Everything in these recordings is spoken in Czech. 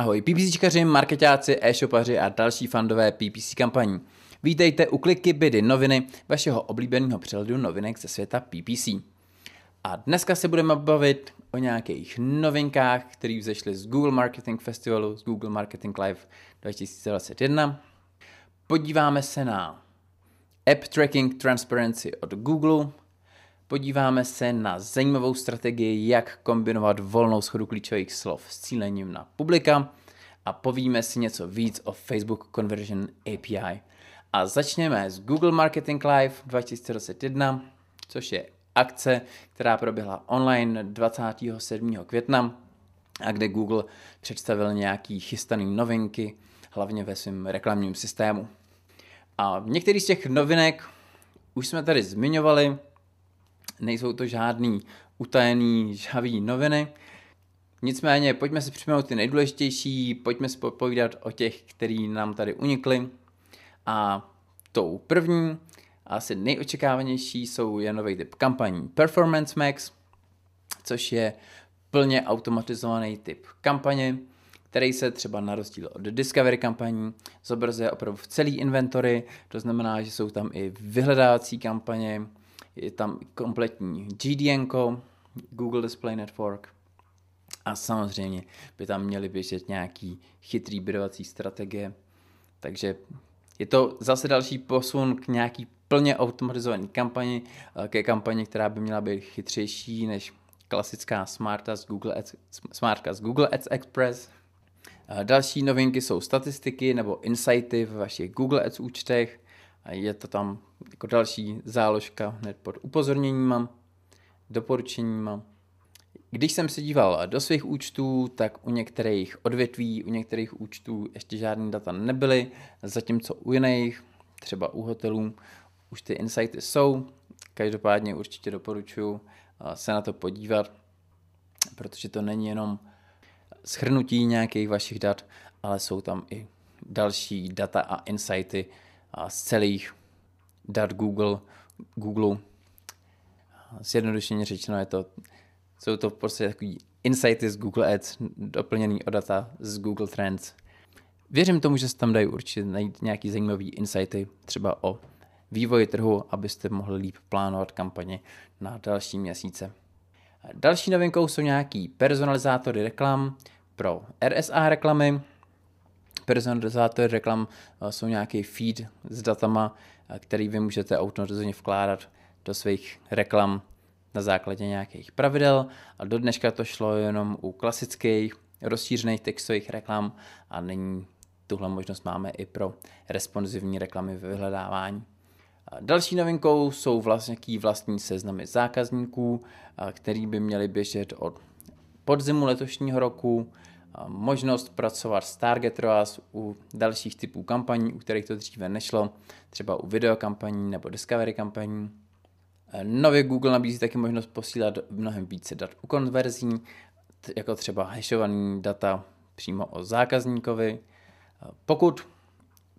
Ahoj PPCčkaři, marketáci, e-shopaři a další fandové PPC kampaní. Vítejte u Kliky Bydy noviny, vašeho oblíbeného přehledu novinek ze světa PPC. A dneska se budeme bavit o nějakých novinkách, které vzešly z Google Marketing Festivalu, z Google Marketing Live 2021. Podíváme se na App Tracking Transparency od Google, Podíváme se na zajímavou strategii, jak kombinovat volnou schodu klíčových slov s cílením na publika a povíme si něco víc o Facebook Conversion API. A začněme s Google Marketing Live 2021, což je akce, která proběhla online 27. května a kde Google představil nějaký chystaný novinky, hlavně ve svém reklamním systému. A některý z těch novinek už jsme tady zmiňovali, nejsou to žádný utajený žhavý noviny. Nicméně pojďme si připomenout ty nejdůležitější, pojďme si povídat o těch, který nám tady unikly. A tou první, asi nejočekávanější, jsou je nový typ kampaní Performance Max, což je plně automatizovaný typ kampaně, který se třeba na rozdíl od Discovery kampaní zobrazuje opravdu v celý inventory, to znamená, že jsou tam i vyhledávací kampaně, je tam kompletní GDN, Google Display Network a samozřejmě by tam měly běžet nějaký chytrý bidovací strategie. Takže je to zase další posun k nějaký plně automatizované kampani, eh, ke kampani, která by měla být chytřejší než klasická smarta z Google Ads, smartka z Google Ads Express. Eh, další novinky jsou statistiky nebo insighty v vašich Google Ads účtech. Je to tam jako další záložka hned pod upozorněníma, doporučeníma. Když jsem se díval do svých účtů, tak u některých odvětví, u některých účtů ještě žádný data nebyly, zatímco u jiných, třeba u hotelů, už ty insighty jsou. Každopádně určitě doporučuji se na to podívat, protože to není jenom schrnutí nějakých vašich dat, ale jsou tam i další data a insighty z celých dat Google, Google. Zjednodušeně řečeno je to, jsou to prostě takový insighty z Google Ads, doplněný o data z Google Trends. Věřím tomu, že se tam dají určitě najít nějaký zajímavý insighty, třeba o vývoji trhu, abyste mohli líp plánovat kampaně na další měsíce. Další novinkou jsou nějaký personalizátory reklam pro RSA reklamy. Personalizátory reklam eh, jsou nějaký feed s datama, který vy můžete automatizovaně vkládat do svých reklam na základě nějakých pravidel a do dneška to šlo jenom u klasických rozšířených textových reklam a nyní tuhle možnost máme i pro responsivní reklamy ve vyhledávání. Další novinkou jsou vlastně vlastní seznamy zákazníků, který by měly běžet od podzimu letošního roku možnost pracovat s Target ROAS u dalších typů kampaní, u kterých to dříve nešlo, třeba u videokampaní nebo Discovery kampaní. Nově Google nabízí taky možnost posílat mnohem více dat u konverzí, jako třeba hashovaný data přímo o zákazníkovi. Pokud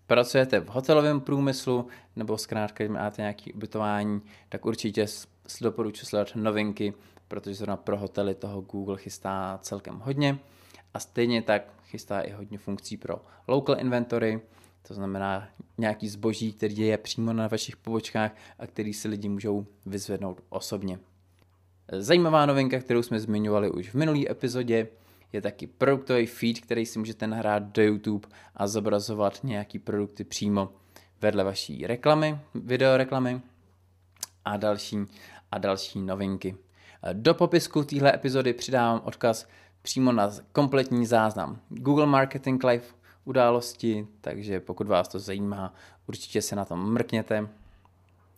pracujete v hotelovém průmyslu nebo zkrátka máte nějaké ubytování, tak určitě doporučuji sledovat novinky, protože zrovna pro hotely toho Google chystá celkem hodně. A stejně tak chystá i hodně funkcí pro local inventory, to znamená nějaký zboží, který je přímo na vašich pobočkách a který si lidi můžou vyzvednout osobně. Zajímavá novinka, kterou jsme zmiňovali už v minulý epizodě, je taky produktový feed, který si můžete nahrát do YouTube a zobrazovat nějaký produkty přímo vedle vaší reklamy, videoreklamy a další a další novinky. Do popisku téhle epizody přidávám odkaz přímo na kompletní záznam Google Marketing Live události, takže pokud vás to zajímá, určitě se na to mrkněte.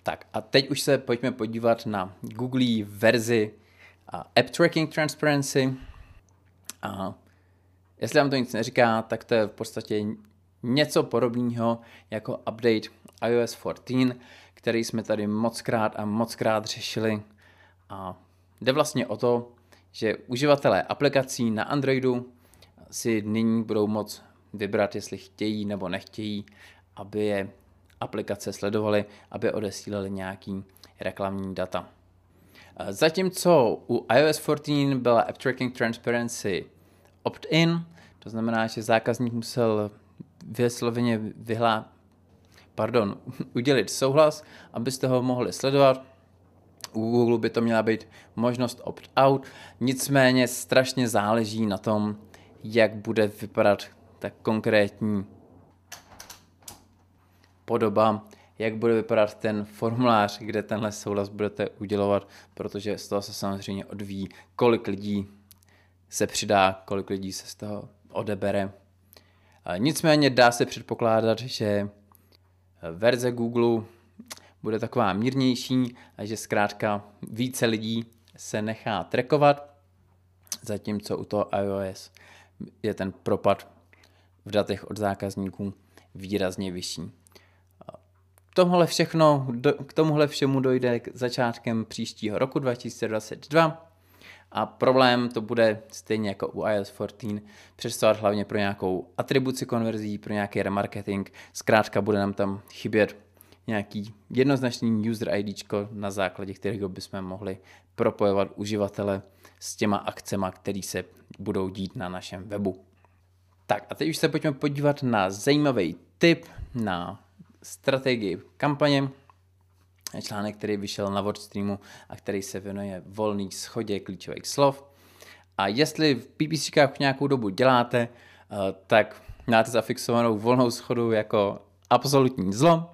Tak a teď už se pojďme podívat na Google verzi App Tracking Transparency. A jestli vám to nic neříká, tak to je v podstatě něco podobného jako update iOS 14, který jsme tady mockrát a mockrát řešili. A jde vlastně o to, že uživatelé aplikací na Androidu si nyní budou moct vybrat, jestli chtějí nebo nechtějí, aby je aplikace sledovaly, aby odesílali nějaký reklamní data. Zatímco u iOS 14 byla App Tracking Transparency opt-in, To znamená, že zákazník musel vysloveně vyhlá... Pardon, udělit souhlas, abyste ho mohli sledovat. U Google by to měla být možnost opt-out, nicméně strašně záleží na tom, jak bude vypadat ta konkrétní podoba, jak bude vypadat ten formulář, kde tenhle souhlas budete udělovat, protože z toho se samozřejmě odvíjí, kolik lidí se přidá, kolik lidí se z toho odebere. Nicméně dá se předpokládat, že verze Google bude taková mírnější a že zkrátka více lidí se nechá trackovat, zatímco u toho iOS je ten propad v datech od zákazníků výrazně vyšší. Tomuhle všechno, k tomuhle všemu dojde k začátkem příštího roku 2022 a problém to bude stejně jako u iOS 14 představovat hlavně pro nějakou atribuci konverzí, pro nějaký remarketing. Zkrátka bude nám tam chybět nějaký jednoznačný user ID, na základě kterého bychom mohli propojovat uživatele s těma akcemi, které se budou dít na našem webu. Tak a teď už se pojďme podívat na zajímavý tip na strategii kampaně. Článek, který vyšel na WordStreamu a který se věnuje volný schodě klíčových slov. A jestli v PPCkách nějakou dobu děláte, eh, tak máte zafixovanou volnou schodu jako absolutní zlo,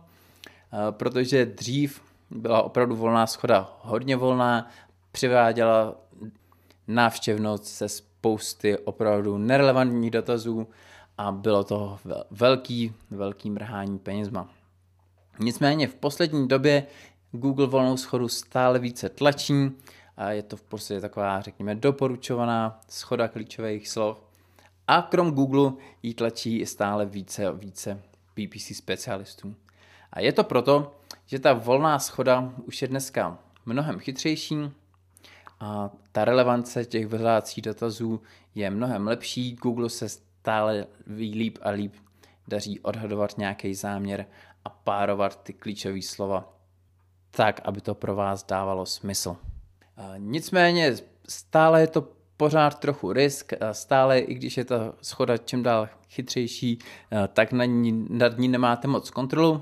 protože dřív byla opravdu volná schoda hodně volná, přiváděla návštěvnost se spousty opravdu nerelevantních dotazů a bylo to velký, velký mrhání penězma. Nicméně v poslední době Google volnou schodu stále více tlačí a je to v podstatě taková, řekněme, doporučovaná schoda klíčových slov. A krom Google ji tlačí stále více a více PPC specialistů. A je to proto, že ta volná schoda už je dneska mnohem chytřejší a ta relevance těch vyhledávacích dotazů je mnohem lepší. Google se stále líp a líp daří odhadovat nějaký záměr a párovat ty klíčové slova tak, aby to pro vás dávalo smysl. Nicméně stále je to pořád trochu risk, stále i když je ta schoda čím dál chytřejší, tak na ní, nad ní nemáte moc kontrolu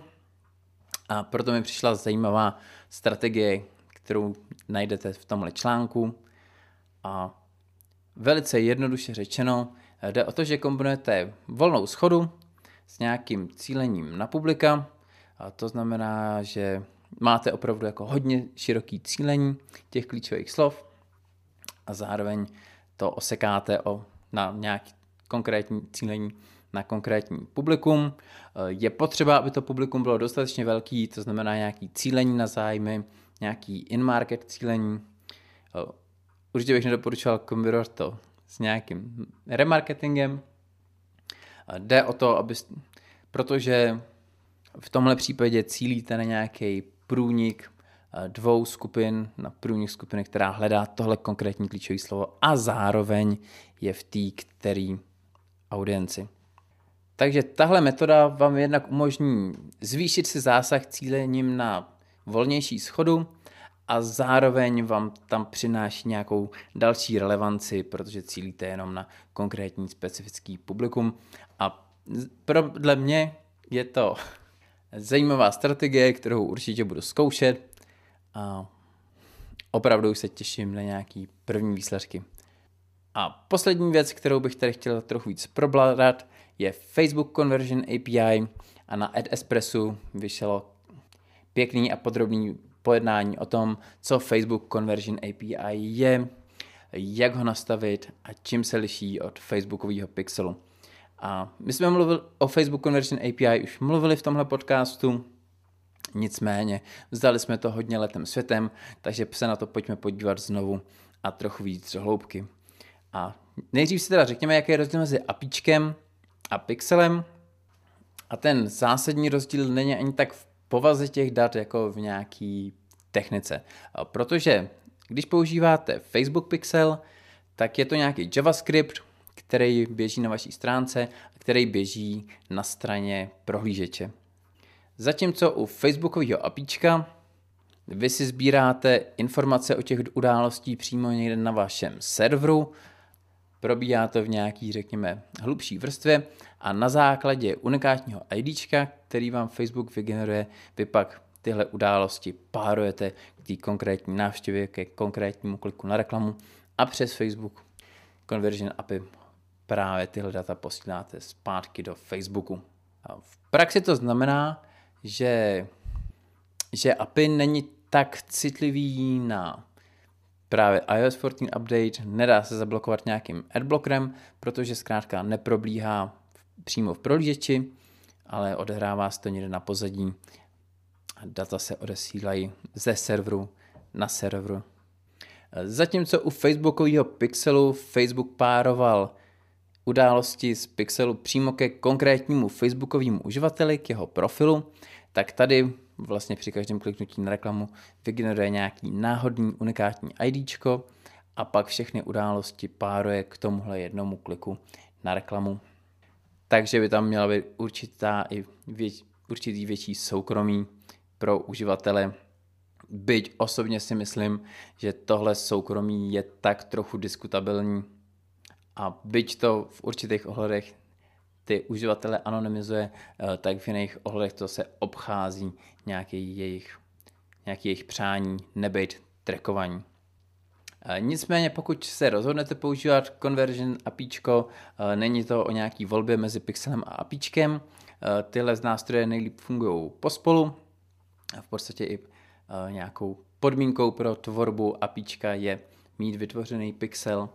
a proto mi přišla zajímavá strategie, kterou najdete v tomhle článku. A velice jednoduše řečeno jde o to, že kombinujete volnou schodu s nějakým cílením na publika, a to znamená, že máte opravdu jako hodně široký cílení těch klíčových slov a zároveň to osekáte o, na nějaký konkrétní cílení na konkrétní publikum. Je potřeba, aby to publikum bylo dostatečně velký, to znamená nějaký cílení na zájmy, nějaký in-market cílení. Určitě bych nedoporučoval kombinovat to s nějakým remarketingem. Jde o to, aby, protože v tomhle případě cílíte na nějaký průnik eh, dvou skupin, na průnik skupiny, která hledá tohle konkrétní klíčové slovo a zároveň je v té který audienci. Takže tahle metoda vám jednak umožní zvýšit si zásah cílením na volnější schodu a zároveň vám tam přináší nějakou další relevanci, protože cílíte jenom na konkrétní specifický publikum. A podle mě je to zajímavá strategie, kterou určitě budu zkoušet a opravdu se těším na nějaký první výsledky. A poslední věc, kterou bych tady chtěl trochu víc probladat, je Facebook Conversion API a na AdEspressu vyšlo pěkný a podrobný pojednání o tom, co Facebook Conversion API je, jak ho nastavit a čím se liší od Facebookového pixelu. A my jsme mluvili o Facebook Conversion API, už mluvili v tomhle podcastu, nicméně vzdali jsme to hodně letem světem, takže se na to pojďme podívat znovu a trochu víc hloubky. A nejdřív si teda řekněme, jaký je rozdíl mezi apíčkem a pixelem. A ten zásadní rozdíl není ani tak v povaze těch dat, jako v nějaký technice. Protože když používáte Facebook Pixel, tak je to nějaký JavaScript, který běží na vaší stránce a který běží na straně prohlížeče. Zatímco u Facebookového apíčka vy si sbíráte informace o těch událostí přímo někde na vašem serveru Probíhá to v nějaký, řekněme, hlubší vrstvě a na základě unikátního IDčka, který vám Facebook vygeneruje, vy pak tyhle události párujete k té konkrétní návštěvě, ke konkrétnímu kliku na reklamu a přes Facebook Conversion API právě tyhle data posíláte zpátky do Facebooku. A v praxi to znamená, že, že API není tak citlivý na právě iOS 14 update, nedá se zablokovat nějakým adblockerem, protože zkrátka neprobíhá přímo v prohlížeči, ale odehrává se to někde na pozadí data se odesílají ze serveru na serveru. Zatímco u Facebookového pixelu Facebook pároval události z pixelu přímo ke konkrétnímu Facebookovému uživateli, k jeho profilu, tak tady vlastně při každém kliknutí na reklamu vygeneruje nějaký náhodný unikátní ID a pak všechny události páruje k tomuhle jednomu kliku na reklamu. Takže by tam měla být určitá i věč, určitý větší soukromí pro uživatele. Byť osobně si myslím, že tohle soukromí je tak trochu diskutabilní a byť to v určitých ohledech ty uživatele anonymizuje, eh, tak v jiných ohledech to se obchází nějaký jejich, nějaký jejich přání nebejt trackovaní. Eh, nicméně pokud se rozhodnete používat Conversion APIčko, eh, není to o nějaký volbě mezi pixelem a APIčkem, tyhle z nástroje nejlíp fungují pospolu, v podstatě i nějakou podmínkou pro tvorbu APIčka je mít vytvořený pixel,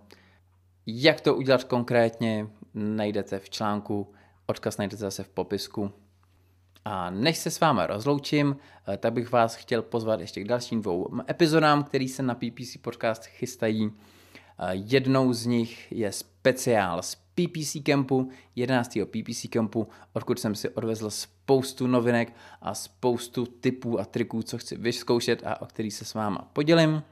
jak to udělat konkrétně, najdete v článku, odkaz najdete zase v popisku. A než se s vámi rozloučím, eh, tak bych vás chtěl pozvat ještě k dalším dvou epizodám, které se na PPC podcast chystají. Eh, jednou z nich je speciál z PPC Campu, 11. PPC Campu, odkud jsem si odvezl spoustu novinek a spoustu typů a triků, co chci vyzkoušet a o který se s váma podělím.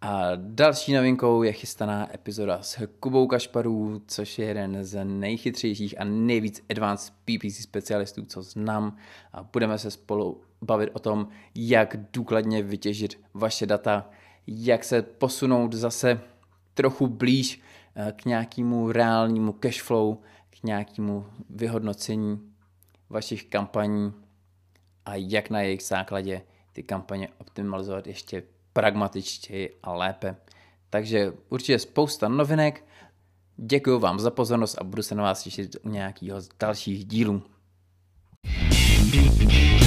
A další novinkou je chystaná epizoda s Kubou Kašparů, což je jeden z nejchytřejších a nejvíc advanced PPC specialistů, co znám. A budeme se spolu bavit o tom, jak důkladně vytěžit vaše data, jak se posunout zase trochu blíž eh, k nějakému reálnému cashflow, k nějakému vyhodnocení vašich kampaní a jak na jejich základě ty kampaně optimalizovat ještě pragmatičtěji a lépe. Takže určitě spousta novinek. Děkuji vám za pozornost a budu se na vás těšit u nějakého z dalších dílů. thank you